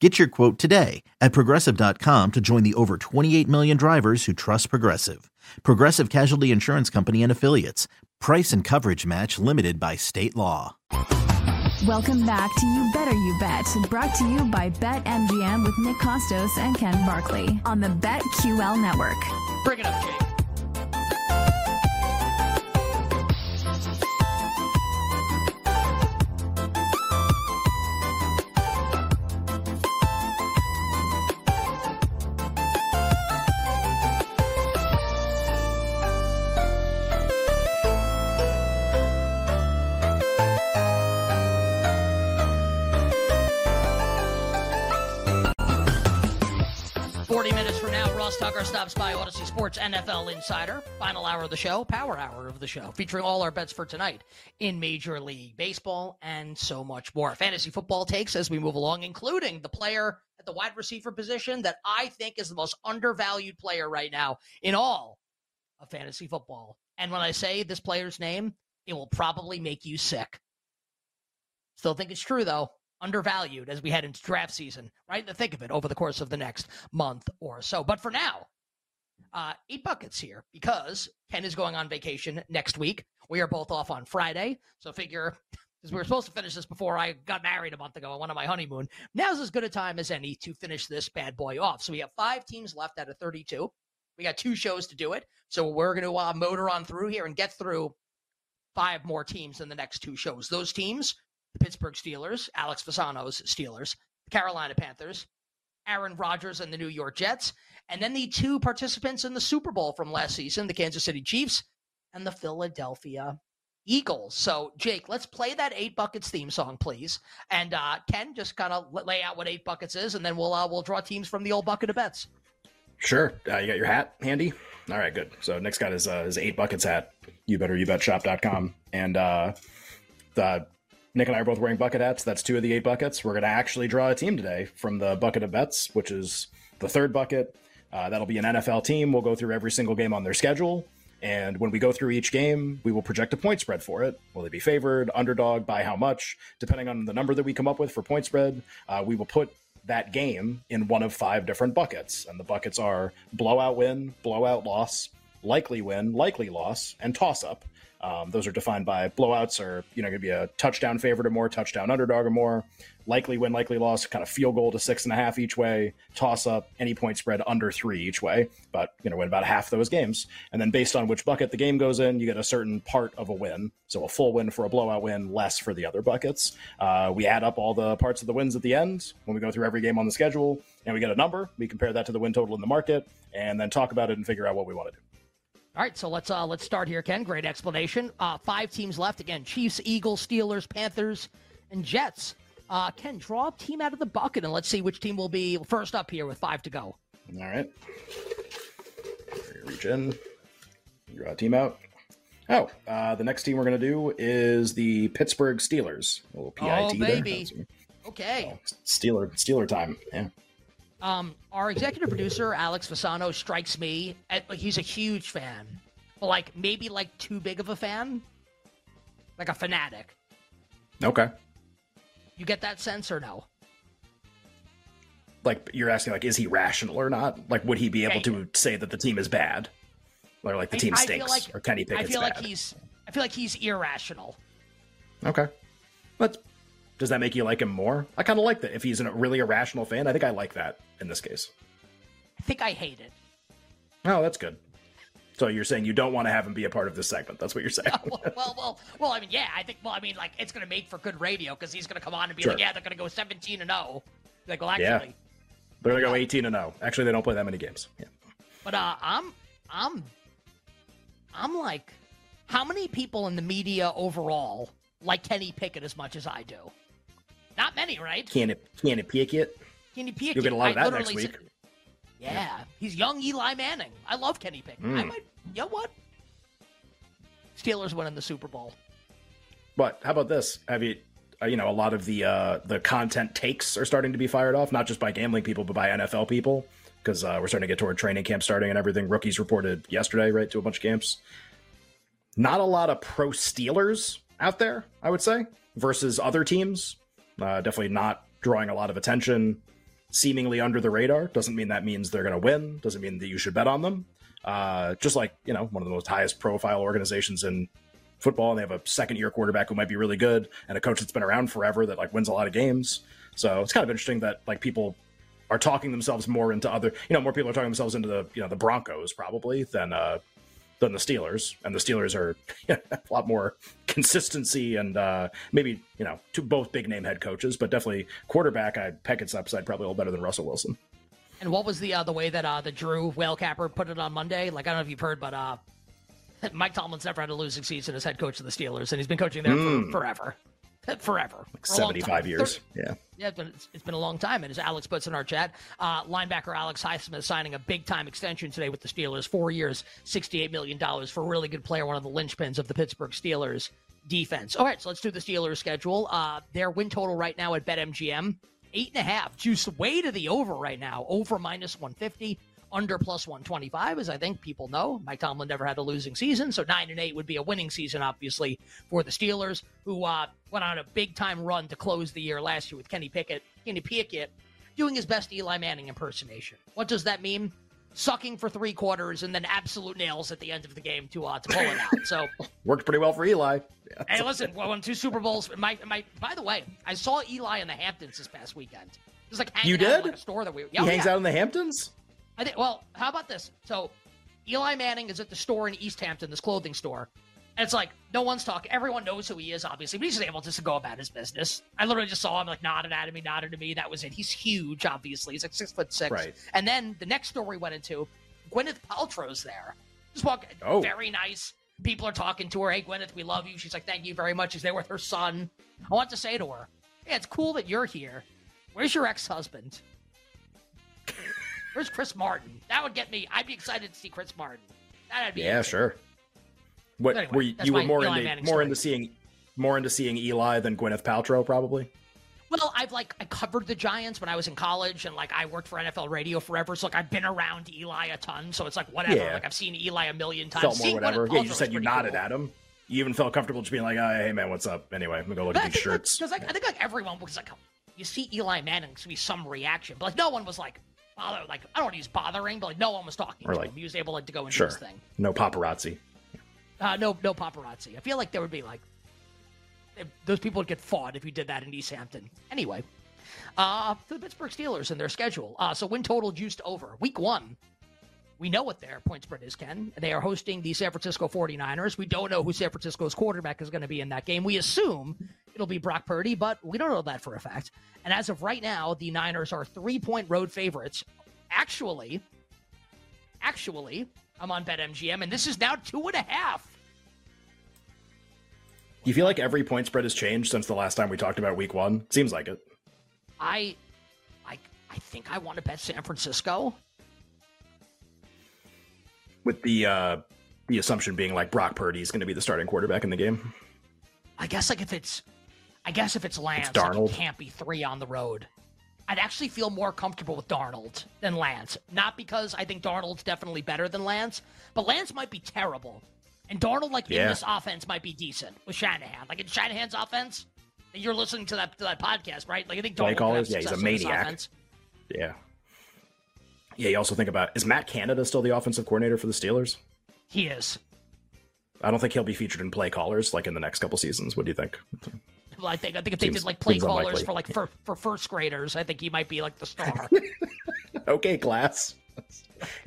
Get your quote today at progressive.com to join the over 28 million drivers who trust Progressive. Progressive Casualty Insurance Company and Affiliates. Price and coverage match limited by state law. Welcome back to You Better You Bet, brought to you by BetMGM with Nick Kostos and Ken Barkley on the BetQL network. Bring it up, Jake. 40 minutes from now, Ross Tucker stops by Audacy Sports NFL Insider. Final hour of the show, power hour of the show, featuring all our bets for tonight in Major League Baseball and so much more. Fantasy football takes as we move along, including the player at the wide receiver position that I think is the most undervalued player right now in all of fantasy football. And when I say this player's name, it will probably make you sick. Still think it's true, though undervalued as we head into draft season, right in the thick of it over the course of the next month or so. But for now, uh, eight buckets here because Ken is going on vacation next week. We are both off on Friday. So figure, because we were supposed to finish this before I got married a month ago. I went on my honeymoon. Now's as good a time as any to finish this bad boy off. So we have five teams left out of 32. We got two shows to do it. So we're going to uh, motor on through here and get through five more teams in the next two shows. Those teams the Pittsburgh Steelers, Alex Fasano's Steelers, the Carolina Panthers, Aaron Rodgers and the New York Jets, and then the two participants in the Super Bowl from last season, the Kansas City Chiefs and the Philadelphia Eagles. So, Jake, let's play that Eight Buckets theme song, please. And uh, Ken, just kind of lay out what Eight Buckets is, and then we'll uh, we'll draw teams from the old bucket of bets. Sure. Uh, you got your hat handy? All right, good. So Nick's got his uh, his Eight Buckets hat. You better you bet shop.com. And uh, the Nick and I are both wearing bucket hats. That's two of the eight buckets. We're going to actually draw a team today from the bucket of bets, which is the third bucket. Uh, that'll be an NFL team. We'll go through every single game on their schedule. And when we go through each game, we will project a point spread for it. Will they be favored, underdog, by how much? Depending on the number that we come up with for point spread, uh, we will put that game in one of five different buckets. And the buckets are blowout win, blowout loss, likely win, likely loss, and toss up. Um, those are defined by blowouts or you know going to be a touchdown favorite or more, touchdown underdog or more, likely win, likely loss, kind of field goal to six and a half each way, toss up, any point spread under three each way, but you know win about half those games, and then based on which bucket the game goes in, you get a certain part of a win. So a full win for a blowout win, less for the other buckets. Uh, we add up all the parts of the wins at the end when we go through every game on the schedule, and we get a number. We compare that to the win total in the market, and then talk about it and figure out what we want to do. All right, so let's uh, let's start here, Ken. Great explanation. Uh, five teams left again: Chiefs, Eagles, Steelers, Panthers, and Jets. Uh, Ken, draw a team out of the bucket, and let's see which team will be first up here with five to go. All right. Reach in. Draw a team out. Oh, uh, the next team we're going to do is the Pittsburgh Steelers. A little PIT oh, baby. there. Okay. Oh, Steeler, Steeler time. Yeah. Um, our executive producer Alex Fasano strikes me. At, he's a huge fan, but like maybe like too big of a fan, like a fanatic. Okay. You get that sense or no? Like you're asking, like, is he rational or not? Like, would he be able to say that the team is bad, or like the I- team I feel stinks, like- or Kenny I Pickett's feel bad? like he's I feel like he's irrational. Okay. But does that make you like him more? I kind of like that. If he's a really irrational fan, I think I like that in this case. I think I hate it. Oh, that's good. So you're saying you don't want to have him be a part of this segment? That's what you're saying. well, well, well, well, I mean, yeah, I think. Well, I mean, like it's going to make for good radio because he's going to come on and be Sure. like, yeah, they're going to go 17 and 0. Like, well, Yeah. actually, They're gonna go 18 and 0. Actually, they don't play that many games. Yeah. but uh, I'm, I'm, I'm like, how many people in the media overall like Kenny Pickett as much as I do? Not many, right? Can it? Can it peek it? Kenny Pickett. You'll get a lot of that next week. said- yeah, he's young Eli Manning. I love Kenny Pickett. I Mm. might. You know what? Steelers winning the Super Bowl. But how about this? Have you? Uh, you know, a lot of the uh, the content takes are starting to be fired off, not just by gambling people, but by NFL people, because uh, we're starting to get toward training camp starting and everything. Rookies reported yesterday, right, to a bunch of camps. Not a lot of pro Steelers out there, I would say, versus other teams. Uh, definitely not drawing a lot of attention. Seemingly under the radar doesn't mean that means they're going to win. Doesn't mean that you should bet on them. Uh, just like you know, one of the most highest profile organizations in football and they have a second year quarterback who might be really good and a coach that's been around forever that like wins a lot of games. So it's kind of interesting that like people are talking themselves more into other, you know, more people are talking themselves into the, you know, the Broncos probably than, uh, than the Steelers. And the Steelers are a lot more consistency and, uh, maybe, you know, two both big name head coaches, but definitely quarterback. I Pickett's upside probably a little better than Russell Wilson. And what was the uh, the way that uh, the Drew Whale Capper put it on Monday? Like I don't know if you've heard, but uh, Mike Tomlin's never had a losing season as head coach of the Steelers, and he's been coaching there for forever, forever, Like For a long 75 years. Thir- Yeah. Yeah, it's been, it's- it's been a long time. And as Alex puts in our chat, uh, linebacker Alex Highsmith signing a big time extension today with the Steelers. Four years, $68 million for a really good player, one of the linchpins of the Pittsburgh Steelers defense. All right, so let's do the Steelers schedule. Uh, their win total right now at BetMGM, eight and a half. Juice way to the over right now. Over minus 150. Under plus 125, as I think people know. Mike Tomlin never had a losing season, so 9 and 8 would be a winning season, obviously, for the Steelers, who uh, went on a big time run to close the year last year with Kenny Pickett. Kenny Pickett doing his best Eli Manning impersonation. What does that mean? Sucking for three quarters and then absolute nails at the end of the game to uh, to pull it out. So Worked pretty well for Eli. Yeah. Hey, listen, we won two Super Bowls. My, my, by the way, I saw Eli in the Hamptons this past weekend. Was like hanging You out did? like a store that we. He Yeah, hangs yeah. out in the Hamptons? I think. Well, how about this? So, Eli Manning is at the store in East Hampton, this clothing store. And it's like no one's talking. Everyone knows who he is, obviously, but he's just able just to go about his business. I literally just saw him like nodded at me, nodded to me. That was it. He's huge, obviously. He's like six foot six. Right. And then the next store we went into, Gwyneth Paltrow's there. Just walk. Oh. Very nice. People are talking to her. Hey, Gwyneth, we love you. She's like, thank you very much. She's there with her son. I want to say to her, yeah, it's cool that you're here. Where's your ex-husband? Where's Chris Martin? That would get me. I'd be excited to see Chris Martin. That'd be Yeah, sure. What Anyway, were you, you were more Eli into Manning more story. into seeing more into seeing Eli than Gwyneth Paltrow probably? Well, I've like I covered the Giants when I was in college, and like I worked for NFL radio forever, so like I've been around Eli a ton. So it's like whatever. Yeah. Like I've seen Eli a million times. Felt more Seeing whatever. Yeah, you said you nodded cool. at him. You even felt comfortable just being like, oh, "Hey man, what's up?" Anyway, I'm gonna go look But at I these shirts. because like I think like everyone was like, you see Eli Manning, to be some reaction, but like no one was like bother. Like I don't use bothering, but like no one was talking Or, to like, him. He was able like to go and Sure. his thing. No paparazzi. Uh, no, no paparazzi. I feel like there would be like those people would get fought if you did that in East Hampton. Anyway, uh, the Pittsburgh Steelers and their schedule. Uh, so win total juiced over. Week one, we know what their point spread is, Ken. They are hosting the San Francisco 49ers. We don't know who San Francisco's quarterback is going to be in that game. We assume it'll be Brock Purdy, but we don't know that for a fact. And as of right now, the Niners are three point road favorites. Actually, actually, I'm on BetMGM, and this is now two and a half. You feel like every point spread has changed since the last time we talked about Week One? Seems like it. I, I, I think I want to bet San Francisco. With the uh, the assumption being like Brock Purdy is going to be the starting quarterback in the game. I guess like if it's, I guess if it's Lance, It's like, it can't be three on the road. I'd actually feel more comfortable with Darnold than Lance. Not because I think Darnold's definitely better than Lance, but Lance might be terrible, and Darnold like in this offense might be decent with Shanahan. Like in Shanahan's offense, you're listening to that to that podcast, right? Like I think Darnold could callers? have Yeah, he's a success in this maniac. Yeah. Yeah, you also think about is Matt Canada still the offensive coordinator for the Steelers? He is. I don't think he'll be featured in play callers like in the next couple seasons. What do you think? Well, I think I think if they did like play callers unlikely. for like for, for first graders, I think he might be like the star. okay, class.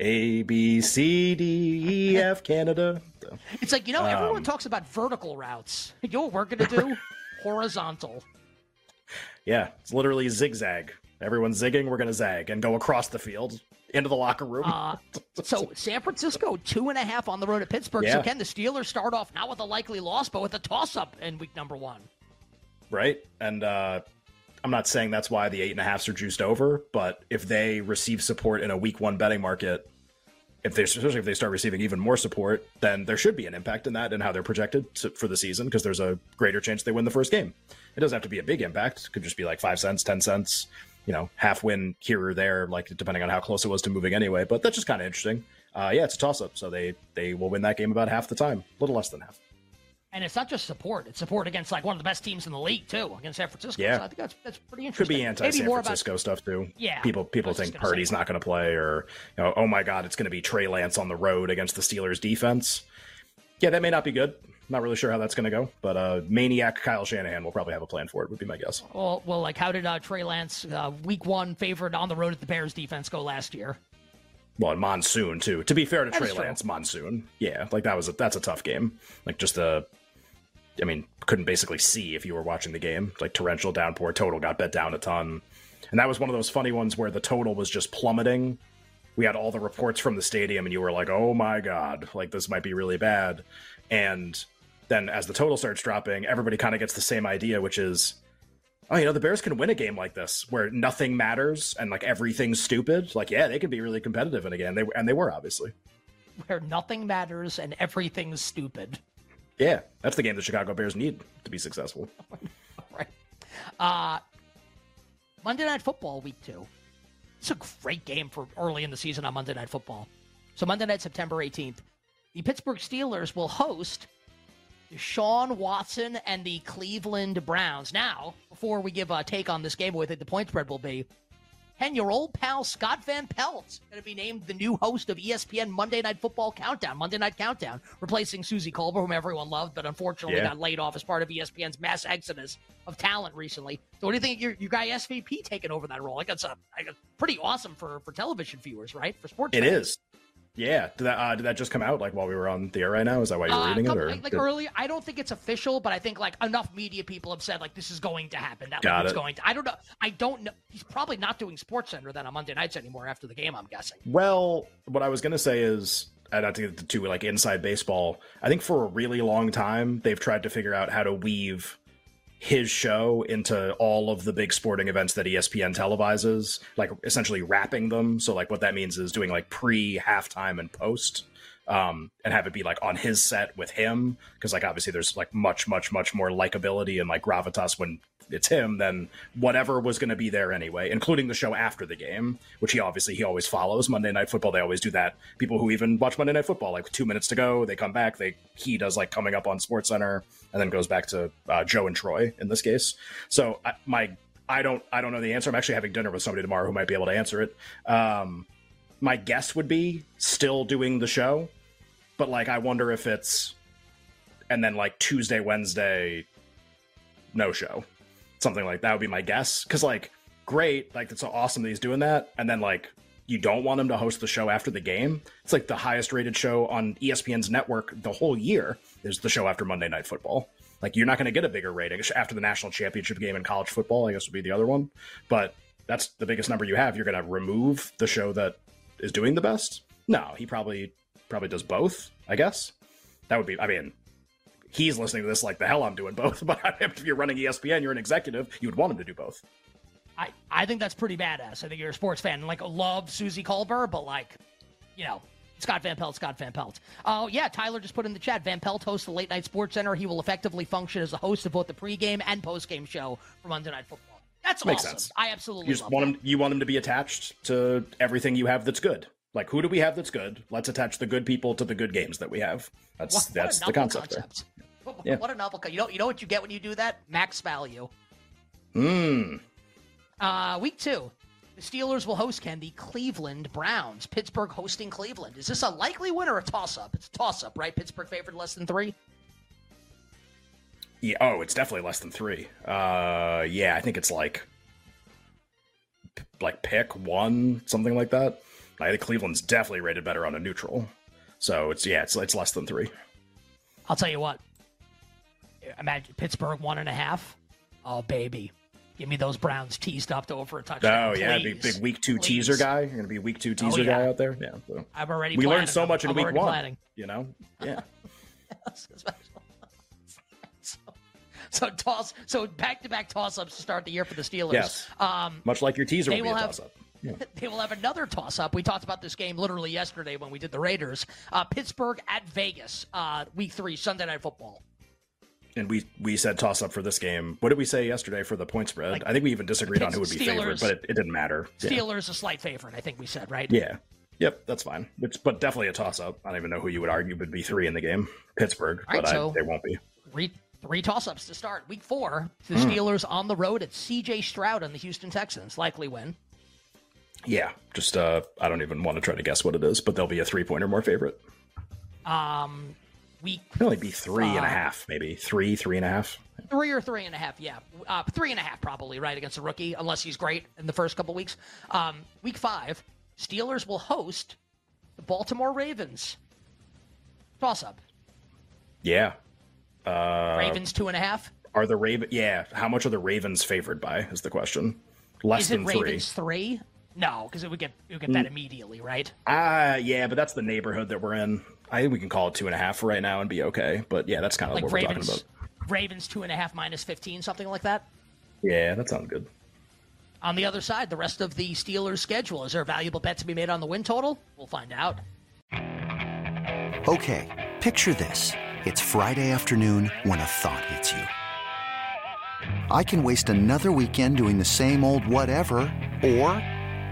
A B C D E F Canada. It's like, you know, everyone Um, talks about vertical routes. You know what we're going to do? Horizontal. yeah, it's literally zigzag. Everyone's zigging, we're gonna zag and go across the field into the locker room. Uh, so San Francisco, two and a half on the road at Pittsburgh. So can the Steelers start off not with a likely loss, but with a toss up in week number one? right? And uh, I'm not saying that's why the eight and a halfs are juiced over, but if they receive support in a week one betting market, if they especially if they start receiving even more support, then there should be an impact in that and how they're projected to, for the season because there's a greater chance they win the first game. It doesn't have to be a big impact; it could just be like five cents, ten cents, you know, half win here or there, like depending on how close it was to moving anyway. But that's just kind of interesting. Uh, yeah, it's a toss up, so they they will win that game about half the time, a little less than half. And it's not just support; it's support against like one of the best teams in the league too, against San Francisco. Yeah. so I think that's that's pretty interesting. Could be anti San more about- Francisco stuff too. Yeah, people people think. Purdy's not going to play, or you know, oh my God, it's going to be Trey Lance on the road against the Steelers defense. Yeah, that may not be good. Not really sure how that's going to go, but uh, maniac Kyle Shanahan will probably have a plan for it. Would be my guess. Well, well, like how did uh, Trey Lance, uh, week one favorite on the road at the Bears defense, go last year? Well, and monsoon too. To be fair to That is Trey true. Lance, monsoon. Yeah, like that was a, that's a tough game. Like just a, I mean, couldn't basically see if you were watching the game. Like torrential downpour, total got bet down a ton, and that was one of those funny ones where the total was just plummeting. We had all the reports from the stadium, and you were like, "Oh my god, like this might be really bad." And then as the total starts dropping, everybody kind of gets the same idea, which is, oh, you know, the Bears can win a game like this where nothing matters and like everything's stupid. Like, yeah, they could be really competitive in a game. They and they were obviously. Where nothing matters and everything's stupid. Yeah, that's the game the Chicago Bears need to be successful. Right. Uh, Monday Night Football week two. It's a great game for early in the season on Monday Night Football. So Monday night, September 18th, the Pittsburgh Steelers will host Deshaun Watson and the Cleveland Browns. Now, before we give a take on this game, what we think the point spread will be, Ken, your old pal Scott Van Pelt going to be named the new host of ESPN Monday Night Football Countdown, Monday Night Countdown, replacing Suzy Kolber, whom everyone loved, but unfortunately Yeah. got laid off as part of ESPN's mass exodus of talent recently. So, what do you think your, your guy SVP taking over that role? A, like a pretty awesome for for television viewers, right? For sports, It fans. is. Yeah. Did that uh, did that just come out like while we were on the air right now? Is that why you're Uh, reading it? Or like, like did- early, I don't think it's official, but I think like enough media people have said like this is going to happen. That Got like, it. going to. I don't know. I don't know. He's probably not doing Sports Center then on Monday nights anymore after the game. I'm guessing. Well, what I was gonna say is, and not to get to like inside baseball. I think for a really long time they've tried to figure out how to weave his show into all of the big sporting events that ESPN televises, like essentially wrapping them. So like what that means is doing like pre, halftime, and post. Um, and have it be like on his set with him because like obviously there's like much much much more likability and like gravitas when it's him than whatever was going to be there anyway including the show after the game which he obviously he always follows. Monday night football they always do that. People who even watch monday night football like two minutes to go they come back they he does like coming up on sports center and then goes back to uh, joe and troy in this case. So I, my i don't i don't know the answer. I'm actually having dinner with somebody tomorrow who might be able to answer it. Um my guess would be still doing the show but like i wonder if it's and then like tuesday wednesday no show. Something like that would be my guess. Because like great like it's so awesome that he's doing that and then like you don't want him to host the show after the game. It's like the highest rated show on espn's network the whole year is the show after monday night football. Like you're not going to get a bigger rating after the national championship game in college football i guess would be the other one. But that's the biggest number you have. You're going to remove the show that is doing the best? No he probably probably does both i guess that would be i mean he's listening to this like the hell I'm doing both. But if you're running ESPN, you're an executive, you would want him to do both. I, I think that's pretty badass. I think you're a sports fan and like love Suzy Kolber, but like, you know, Scott Van Pelt, Scott Van Pelt. Oh yeah, Tyler just put in the chat. Van Pelt hosts the late night sports center. He will effectively function as a host of both the pregame and postgame show for Monday Night Football. That's Makes awesome. sense. I absolutely You just love want that. him. You want him to be attached to everything you have that's good. Like who do we have that's good? Let's attach the good people to the good games that we have. That's What, what that's a the concept. there. concept. What, Yeah. what a novel. You know, you know what you get when you do that? Max value. Hmm. Uh, week two. The Steelers will host Ken the Cleveland Browns. Pittsburgh hosting Cleveland. Is this a likely win or a toss up? It's a toss up, right? Pittsburgh favored less than three. Yeah. Oh, it's definitely less than three. Uh. Yeah. I think it's like, like pick one, something like that. I think Cleveland's definitely rated better on a neutral. So it's yeah, it's it's less than three. I'll tell you what. Imagine Pittsburgh one and a half. Oh baby, give me those Browns teased up to over a touchdown. Oh yeah, big, big week two please. teaser guy. You're gonna be a week two teaser oh, yeah. guy out there. Yeah, so. I'm already. We planning. learned so much I'm, in week one. Planning. You know, yeah. so, toss. So back to back toss ups to start the year for the Steelers. Yes. Um, Much like your teaser they will, will have, toss up. Yeah. They will have another toss up. We talked about this game literally yesterday when we did the Raiders. Uh, Pittsburgh at Vegas, uh, week three, Sunday Night Football and we we said toss up for this game. What did we say yesterday for the point spread? Like, I think we even disagreed on who would be Steelers, favored, but it, it didn't matter. Steelers yeah. a slight favorite, I think we said, right? Yeah. Yep, that's fine. It's but definitely a toss up. I don't even know who you would argue would be three in the game. Pittsburgh, right, but so I, they won't be. Three, three toss ups to start. Week four, the mm. Steelers on the road at CJ Stroud and the Houston Texans. Likely win. Yeah, just uh I don't even want to try to guess what it is, but they'll be a three point or more favorite. Um week. It'll only be three uh, and a half, maybe three, three and a half. Three or three and a half, yeah, uh, three and a half probably right against a rookie, unless he's great in the first couple weeks. Um, week five, Steelers will host the Baltimore Ravens. Toss up. Yeah. Uh, Ravens two and a half. Are the Raven? Yeah. How much are the Ravens favored by? Is the question. Less is than Ravens three. Three? No, because it would get it would get that mm. immediately, right? Ah, uh, yeah, but that's the neighborhood that we're in. I think we can call it two and a half for right now and be okay. But yeah, that's kind of like what Ravens, we're talking about. Ravens two and a half minus fifteen, something like that. Yeah, that sounds good. On the other side, the rest of the Steelers' schedule. Is there a valuable bet to be made on the win total? We'll find out. Okay, picture this: it's Friday afternoon when a thought hits you. I can waste another weekend doing the same old whatever, or